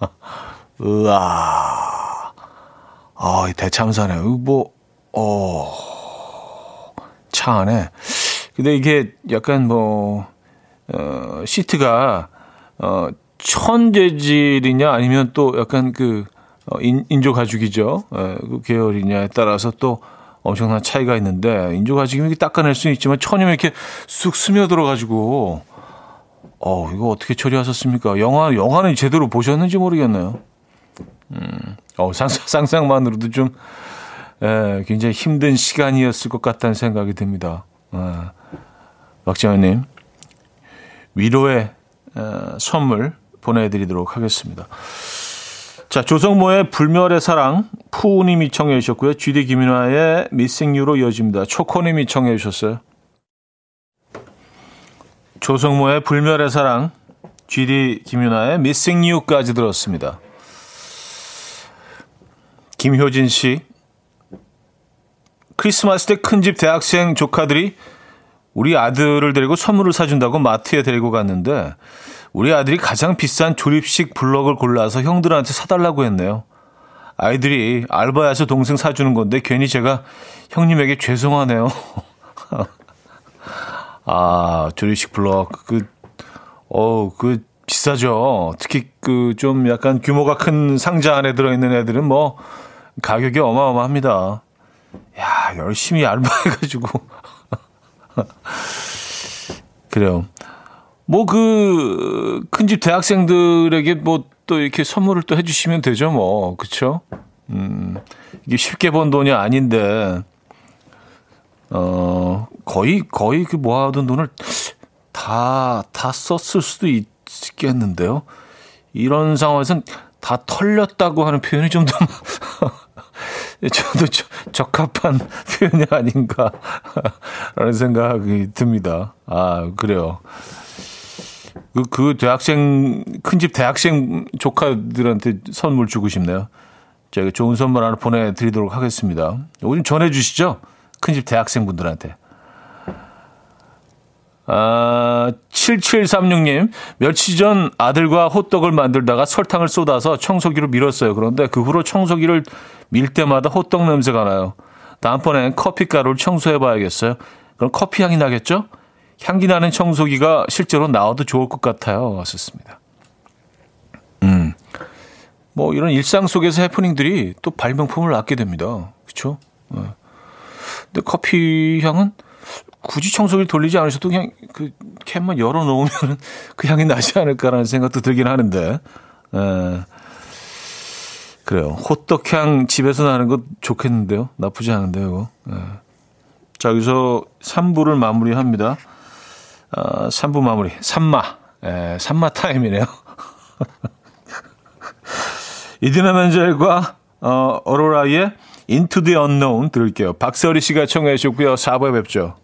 으아. 아, 대참사네. 뭐, 어, 차 안에. 근데 이게 약간 뭐, 어, 시트가, 어, 천재질이냐 아니면 또 약간 그 어, 인, 인조 가죽이죠. 예, 그 계열이냐에 따라서 또 엄청난 차이가 있는데 인조 가죽이면 이렇게 닦아낼 수는 있지만 천이면 이렇게 쑥 스며들어 가지고 어 이거 어떻게 처리하셨습니까? 영화 영화는 제대로 보셨는지 모르겠네요. 음, 어 상상 상상만으로도 좀 예, 굉장히 힘든 시간이었을 것 같다는 생각이 듭니다. 예. 박재현님 위로의 에, 선물 보내드리도록 하겠습니다. 자, 조성모의 불멸의 사랑, 푸우님이 청해 주셨고요. GD 김윤아의 미싱 유로 이어집니다. 초코님이 청해 주셨어요. 조성모의 불멸의 사랑, GD 김윤아의 미싱 유까지 들었습니다. 김효진 씨, 크리스마스 때 큰 집 대학생 조카들이 우리 아들을 데리고 선물을 사준다고 마트에 데리고 갔는데 우리 아들이 가장 비싼 조립식 블럭을 골라서 형들한테 사달라고 했네요. 아이들이 알바해서 동생 사주는 건데 괜히 제가 형님에게 죄송하네요. 아, 조립식 블럭. 그, 어, 그, 비싸죠. 특히 그 좀 약간 규모가 큰 상자 안에 들어있는 애들은 뭐 가격이 어마어마합니다. 야, 열심히 알바해가지고. 그래요. 뭐 그 큰 집 대학생들에게 뭐 또 이렇게 선물을 또 해주시면 되죠, 뭐 그렇죠? 음 이게 쉽게 번 돈이 아닌데 어 거의 거의 그 모아둔 돈을 다다 썼을 수도 있겠는데요. 이런 상황에서는 다 털렸다고 하는 표현이 좀 더 저도 적합한 표현이 아닌가라는 생각이 듭니다. 아 그래요. 그, 그 대학생, 큰 집 대학생 조카들한테 선물 주고 싶네요. 제가 좋은 선물 하나 보내드리도록 하겠습니다. 요즘 전해주시죠? 큰 집 대학생분들한테. 아, 7736님, 며칠 전 아들과 호떡을 만들다가 설탕을 쏟아서 청소기로 밀었어요. 그런데 그 후로 청소기를 밀 때마다 호떡 냄새가 나요. 다음번엔 커피가루를 청소해 봐야겠어요. 그럼 커피 향이 나겠죠? 향기 나는 청소기가 실제로 나와도 좋을 것 같아요. 왔었습니다. 음. 뭐 이런 일상 속에서 해프닝들이 또 발명품을 낳게 됩니다. 그렇죠? 네. 근데 커피 향은 굳이 청소기를 돌리지 않으셔도 그냥 그 캔만 열어 놓으면 그 향이 나지 않을까라는 생각도 들긴 하는데. 에. 그래요. 호떡향 집에서 나는 것 좋겠는데요. 나쁘지 않은데요. 에. 자, 여기서 3부를 마무리합니다. 어, 3부 마무리. 산마. 에, 산마 타임이네요. 이디나 멘젤과 어, 어로라의 Into the Unknown 들을게요. 박서리 씨가 청해 주셨고요. 4부에 뵙죠.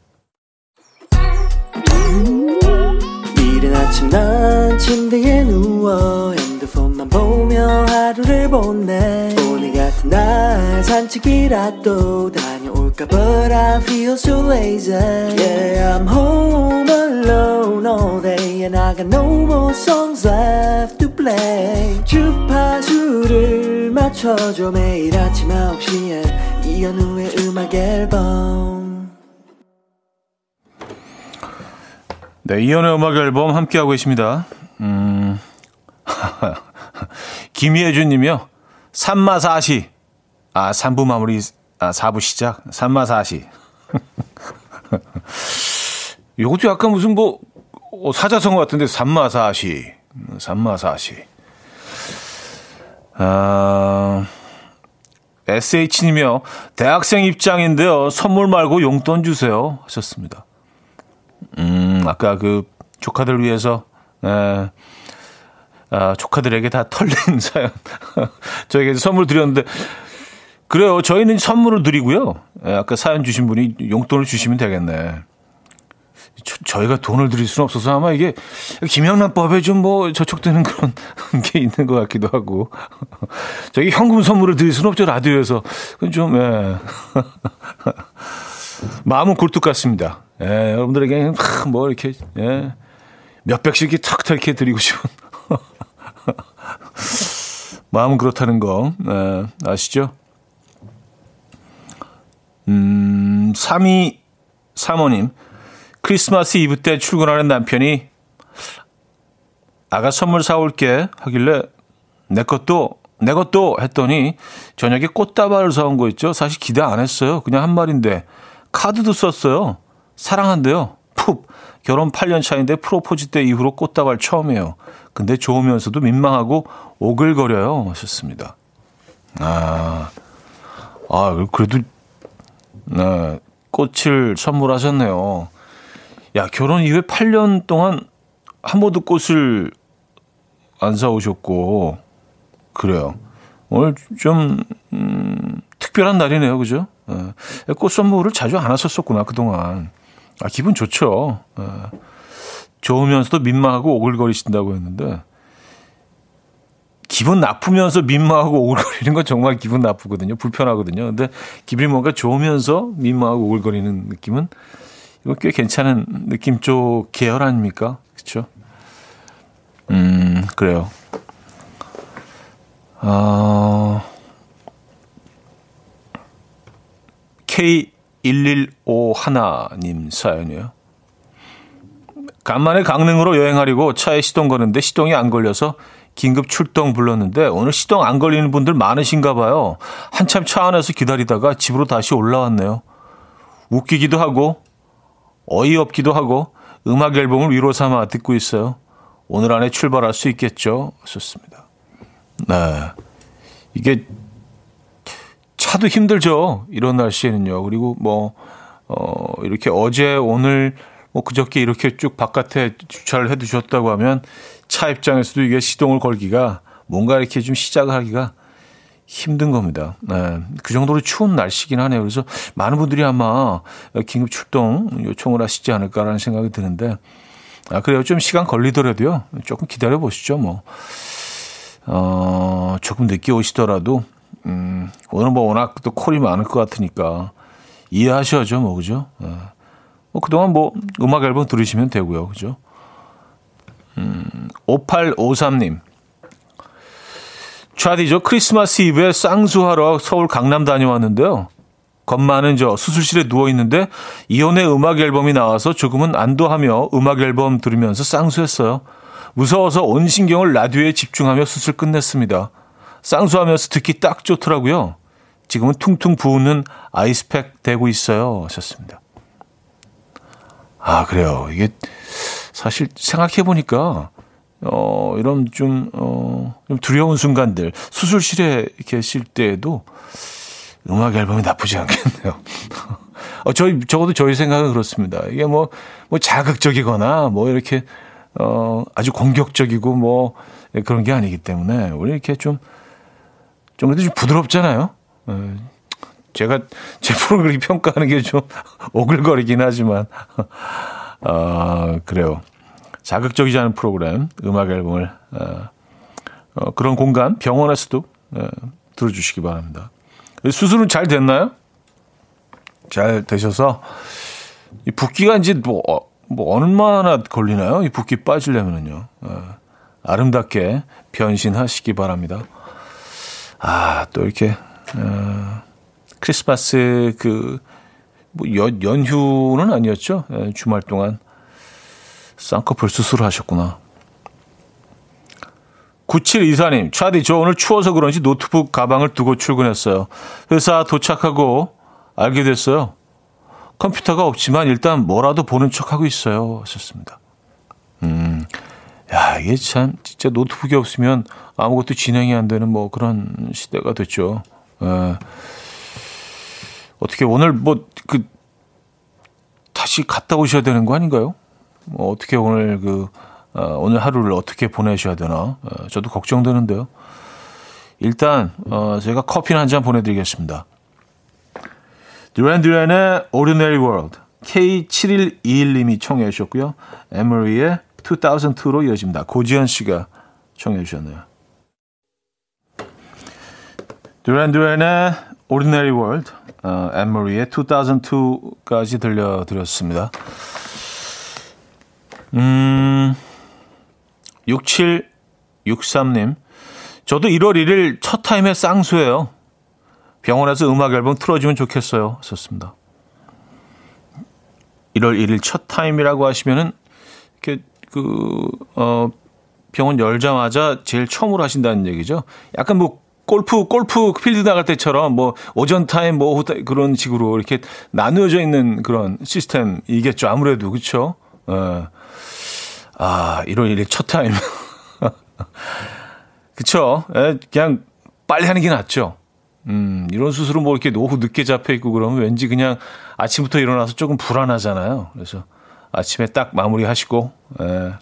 아침 난 침대에 누워 핸드폰만 보며 하루를 보내 오늘 같은 날 산책이라도 다녀 올까 But I feel so lazy Yeah I'm home alone all day And I got no more songs left to play 주파수를 맞춰줘 매일 아침 9시에 이현우의 음악 앨범 네, 이현우의 음악 앨범 함께하고 계십니다. 음... 김희애준 님이요. 삼마사시. 아, 3부 마무리, 아, 4부 시작. 삼마사시. 이것도 약간 무슨 뭐, 어, 사자성어 같은데, 삼마사시. 삼마사시. 아, SH님이요. 대학생 입장인데요. 선물 말고 용돈 주세요. 하셨습니다. 음, 아까 그 조카들 위해서, 에, 아, 조카들에게 다 털린 사연. 저에게 선물 드렸는데, 그래요. 저희는 선물을 드리고요. 예, 아까 사연 주신 분이 용돈을 주시면 되겠네. 저, 희가 돈을 드릴 수는 없어서 아마 이게 김영란법에 좀 뭐 저촉되는 그런 게 있는 것 같기도 하고. 저희 현금 선물을 드릴 수는 없죠. 라디오에서. 그건 좀, 예. 마음은 굴뚝 같습니다. 예, 여러분들에게 뭐 이렇게, 예. 몇 백씩 이렇게 탁탁 이렇게 드리고 싶은. 마음은 그렇다는 거 네, 아시죠? 음, 3위 사모님 크리스마스 이브 때 출근하는 남편이 아가 선물 사올게 하길래 내 것도 내 것도 했더니 저녁에 꽃다발을 사온 거 있죠. 사실 기대 안 했어요. 그냥 한 말인데 카드도 썼어요. 사랑한대요. 푹 결혼 8년 차인데 프로포즈 때 이후로 꽃다발 처음이에요. 근데 좋으면서도 민망하고 오글거려요. 하셨습니다. 아, 아, 그래도, 네, 꽃을 선물하셨네요. 야, 결혼 이후에 8년 동안 한 번도 꽃을 안 사오셨고, 그래요. 오늘 좀, 음, 특별한 날이네요. 그죠? 네. 꽃 선물을 자주 안 하셨었구나, 그동안. 아, 기분 좋죠. 네. 좋으면서도 민망하고 오글거리신다고 했는데 기분 나쁘면서 민망하고 오글거리는 건 정말 기분 나쁘거든요. 불편하거든요. 근데 기분이 뭔가 좋으면서 민망하고 오글거리는 느낌은 이거 꽤 괜찮은 느낌 쪽 계열 아닙니까? 그렇죠? 음, 그래요. 어, K1151님 사연이에요. 간만에 강릉으로 여행하려고 차에 시동 거는데 시동이 안 걸려서 긴급 출동 불렀는데 오늘 시동 안 걸리는 분들 많으신가 봐요. 한참 차 안에서 기다리다가 집으로 다시 올라왔네요. 웃기기도 하고 어이없기도 하고 음악 앨범을 위로 삼아 듣고 있어요. 오늘 안에 출발할 수 있겠죠? 좋습니다. 네. 이게 차도 힘들죠. 이런 날씨에는요. 그리고 뭐, 어, 이렇게 어제 오늘 뭐 그저께 이렇게 쭉 바깥에 주차를 해 두셨다고 하면 차 입장에서도 이게 시동을 걸기가 뭔가 이렇게 좀 시작을 하기가 힘든 겁니다. 네. 그 정도로 추운 날씨긴 하네요. 그래서 많은 분들이 아마 긴급 출동 요청을 하시지 않을까라는 생각이 드는데, 아, 그래요. 좀 시간 걸리더라도요. 조금 기다려 보시죠, 뭐. 어, 조금 늦게 오시더라도, 음, 오늘 뭐 워낙 또 콜이 많을 것 같으니까 이해하셔야죠, 뭐, 그죠? 네. 뭐 그동안 뭐 음악 앨범 들으시면 되고요. 그죠? 음, 5853님. 차디죠. 크리스마스 이브에 쌍수하러 서울 강남 다녀왔는데요. 겁 많은 저 수술실에 누워 있는데 이혼의 음악 앨범이 나와서 조금은 안도하며 음악 앨범 들으면서 쌍수했어요. 무서워서 온 신경을 라디오에 집중하며 수술 끝냈습니다. 쌍수하면서 듣기 딱 좋더라고요. 지금은 퉁퉁 부은 아이스팩 되고 있어요. 하셨습니다. 아, 그래요. 이게 사실 생각해 보니까 어, 이런 좀, 어, 좀 두려운 순간들, 수술실에 계실 때에도 음악 앨범이 나쁘지 않겠네요. 어, 저희, 적어도 저희 생각은 그렇습니다. 이게 뭐, 뭐 자극적이거나, 뭐 이렇게, 어, 아주 공격적이고, 뭐, 그런 게 아니기 때문에 우리 이렇게 좀, 좀 그래도 좀 부드럽잖아요. 예. 제가 제 프로그램 평가하는 게 좀 오글거리긴 하지만, 아, 그래요. 자극적이지 않은 프로그램, 음악 앨범을, 어, 어, 그런 공간, 병원에서도 어, 들어주시기 바랍니다. 수술은 잘 됐나요? 잘 되셔서, 이 붓기가 이제 뭐, 어, 뭐 얼마나 걸리나요? 이 붓기 빠지려면은요. 어, 아름답게 변신하시기 바랍니다. 아, 또 이렇게, 어, 크리스마스 그, 뭐 연, 연휴는 아니었죠. 예, 주말 동안 쌍꺼풀 수술을 하셨구나. 9724님, 차디, 저 오늘 추워서 그런지 노트북 가방을 두고 출근했어요. 회사 도착하고 알게 됐어요. 컴퓨터가 없지만 일단 뭐라도 보는 척 하고 있어요. 하셨습니다. 음, 야, 이게 참, 진짜 노트북이 없으면 아무것도 진행이 안 되는 뭐 그런 시대가 됐죠. 에. 어떻게 오늘 뭐, 그, 다시 갔다 오셔야 되는 거 아닌가요? 뭐 어떻게 오늘 그, 어, 오늘 하루를 어떻게 보내셔야 되나? 어, 저도 걱정되는데요. 일단, 어, 제가 커피 한 잔 보내드리겠습니다. 듀란 듀란의 Ordinary World K7121님이 청해 주셨고요. 에머리의 2002로 이어집니다. 고지현 씨가 청해 주셨네요. 듀란 듀란의 Ordinary World 어, 에머리의 2002까지 들려드렸습니다. 음, 6763님. 저도 1월 1일 첫 타임에 쌍수예요. 병원에서 음악 앨범 틀어주면 좋겠어요. 썼습니다. 1월 1일 첫 타임이라고 하시면은 이렇게 그 어, 병원 열자마자 제일 처음으로 하신다는 얘기죠. 약간 뭐 골프 골프 필드 나갈 때처럼 뭐 오전 타임 뭐 그런 식으로 이렇게 나누어져 있는 그런 시스템이겠죠. 아무래도 그렇죠. 어. 아 1월 1일 첫 타임. 그쵸? 에, 그냥 빨리 하는 게 낫죠. 음, 이런 수술은 뭐 이렇게 오후 늦게 잡혀 있고 그러면 왠지 그냥 아침부터 일어나서 조금 불안하잖아요. 그래서 아침에 딱 마무리 하시고, 예.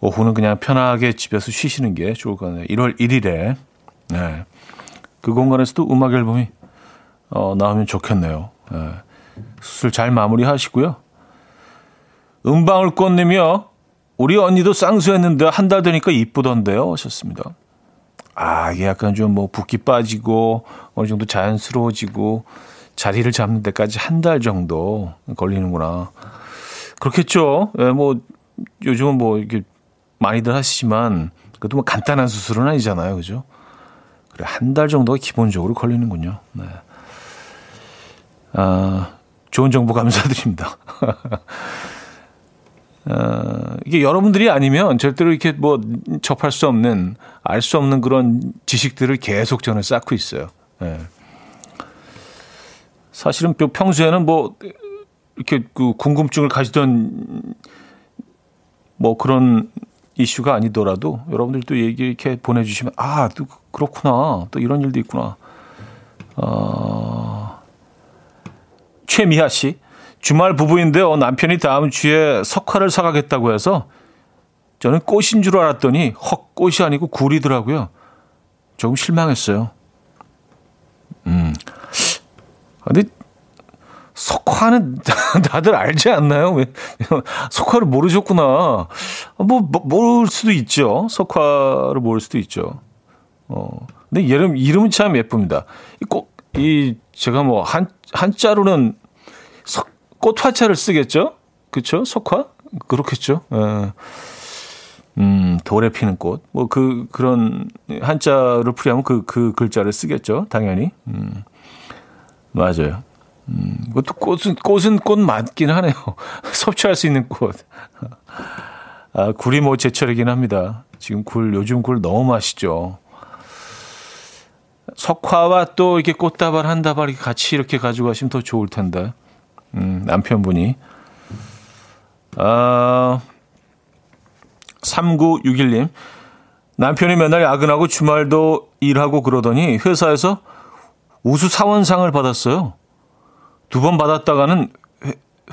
오후는 그냥 편하게 집에서 쉬시는 게 좋을 것 같네요. 1월 1일에, 예. 그 공간에서도 음악 앨범이, 어, 나오면 좋겠네요. 예. 수술 잘 마무리 하시고요. 음방울 꽃님이요. 우리 언니도 쌍수했는데 한 달 되니까 이쁘던데요. 하셨습니다. 아, 이게 약간 좀 뭐 붓기 빠지고 어느 정도 자연스러워지고 자리를 잡는 데까지 한 달 정도 걸리는구나. 그렇겠죠. 예, 뭐 요즘은 뭐 이렇게 많이들 하시지만 그래도 뭐 간단한 수술은 아니잖아요. 그죠? 그래, 한 달 정도가 기본적으로 걸리는군요. 네. 아, 좋은 정보 감사드립니다. 어, 이게 여러분들이 아니면 절대로 이렇게 뭐 접할 수 없는, 알 수 없는 그런 지식들을 계속 저는 쌓고 있어요. 네. 사실은 평소에는 뭐 이렇게 그 궁금증을 가지던 뭐 그런 이슈가 아니더라도 여러분들도 얘기 이렇게 보내주시면 아, 또 그렇구나. 또 이런 일도 있구나. 어, 최미하 씨. 주말 부부인데요. 남편이 다음 주에 석화를 사가겠다고 해서 저는 꽃인 줄 알았더니 헉 꽃이 아니고 굴이더라고요. 조금 실망했어요. 음. 근데 석화는 다들 알지 않나요? 왜 석화를 모르셨구나. 뭐, 뭐 모를 수도 있죠. 석화를 모를 수도 있죠. 어. 근데 이름 이름은 참 예쁩니다. 꼭 이 제가 뭐 한 한자로는 석 꽃화차를 쓰겠죠? 그렇죠? 석화? 그렇겠죠. 예. 음, 돌에 피는 꽃. 뭐 그 그런 한자를 풀이하면 그 그 글자를 쓰겠죠. 당연히. 음. 맞아요. 음, 그것도 꽃은 꽃은 꽃 맞긴 하네요. 섭취할 수 있는 꽃. 아, 굴이 뭐 제철이긴 합니다. 지금 굴 요즘 굴 너무 맛있죠. 석화와 또 이렇게 꽃다발 한 다발 같이 이렇게 가지고 가시면 더 좋을 텐데. 음, 남편분이. 아, 3961님. 남편이 맨날 야근하고 주말도 일하고 그러더니 회사에서 우수 사원상을 받았어요. 두 번 받았다가는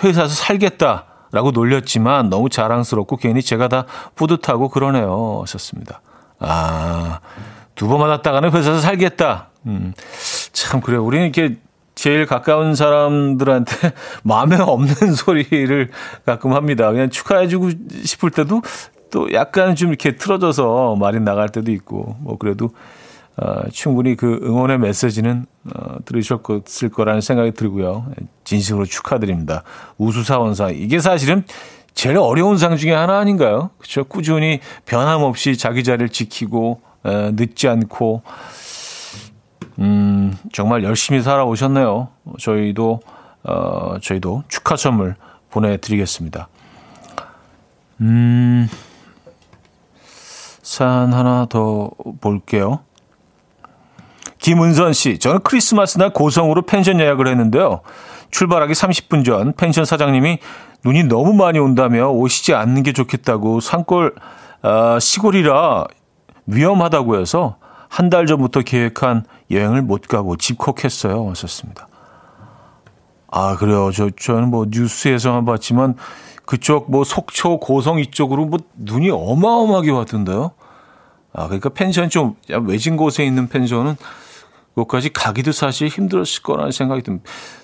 회사에서 살겠다 라고 놀렸지만 너무 자랑스럽고 괜히 제가 다 뿌듯하고 그러네요. 하셨습니다. 아, 두번 맞았다가는 회사에서 살겠다. 음, 참, 그래요. 우리는 이렇게 제일 가까운 사람들한테 마음에 없는 소리를 가끔 합니다. 그냥 축하해주고 싶을 때도 또 약간 좀 이렇게 틀어져서 말이 나갈 때도 있고, 뭐 그래도 어, 충분히 그 응원의 메시지는 어, 들으셨을 거라는 생각이 들고요. 진심으로 축하드립니다. 우수사원상. 이게 사실은 제일 어려운 상 중에 하나 아닌가요? 그렇죠. 꾸준히 변함없이 자기 자리를 지키고 에, 늦지 않고 음, 정말 열심히 살아오셨네요. 저희도 어, 저희도 축하 선물 보내드리겠습니다. 음, 사연 하나 더 볼게요. 김은선 씨, 저는 크리스마스 날 고성으로 펜션 예약을 했는데요. 출발하기 30분 전 펜션 사장님이 눈이 너무 많이 온다며 오시지 않는 게 좋겠다고 산골 어, 시골이라 위험하다고 해서 한 달 전부터 계획한 여행을 못 가고 집콕했어요. 왔었습니다. 아 그래요. 저 저는 뭐 뉴스에서만 봤지만 그쪽 뭐 속초 고성 이쪽으로 뭐 눈이 어마어마하게 왔던데요. 아 그러니까 펜션 좀 외진 곳에 있는 펜션은 그것까지 가기도 사실 힘들었을 거라는 생각이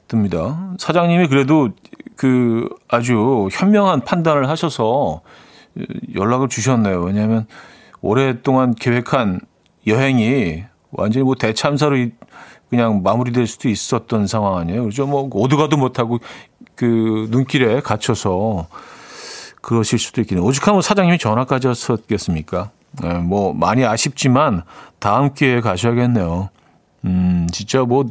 듭니다. 사장님이 그래도 그 아주 현명한 판단을 하셔서 연락을 주셨네요. 왜냐하면 오랫동안 계획한 여행이 완전히 뭐 대참사로 그냥 마무리될 수도 있었던 상황 아니에요. 그렇죠. 뭐 오도 가도 못하고 그 눈길에 갇혀서 그러실 수도 있겠네요. 오죽하면 사장님이 전화까지 하셨겠습니까? 네, 뭐 많이 아쉽지만 다음 기회에 가셔야겠네요. 음, 진짜 뭐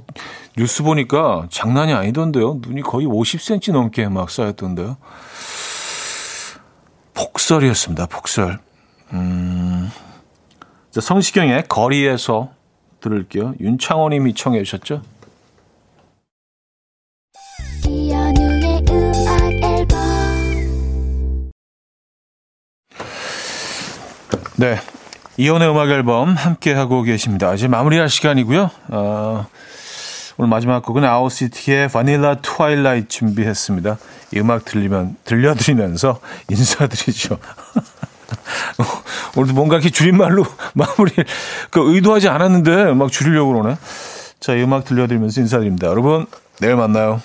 뉴스 보니까 장난이 아니던데요. 눈이 거의 50cm 넘게 막 쌓였던데요. 폭설이었습니다. 폭설. 음. 자, 성시경의 거리에서 들을게요. 윤창호님이 청해 주셨죠? 네. 이혼의 음악 앨범 함께 하고 계십니다. 이제 마무리할 시간이고요. 어, 오늘 마지막 곡은 아웃시티의 바닐라 트와일라이트 준비했습니다. 이 음악 들리면 들려드리면서 인사드리죠. 오늘도 뭔가 이렇게 줄임말로 마무리 그 의도하지 않았는데 막 줄이려고 그러네. 자, 이 음악 들려드리면서 인사드립니다. 여러분, 내일 만나요.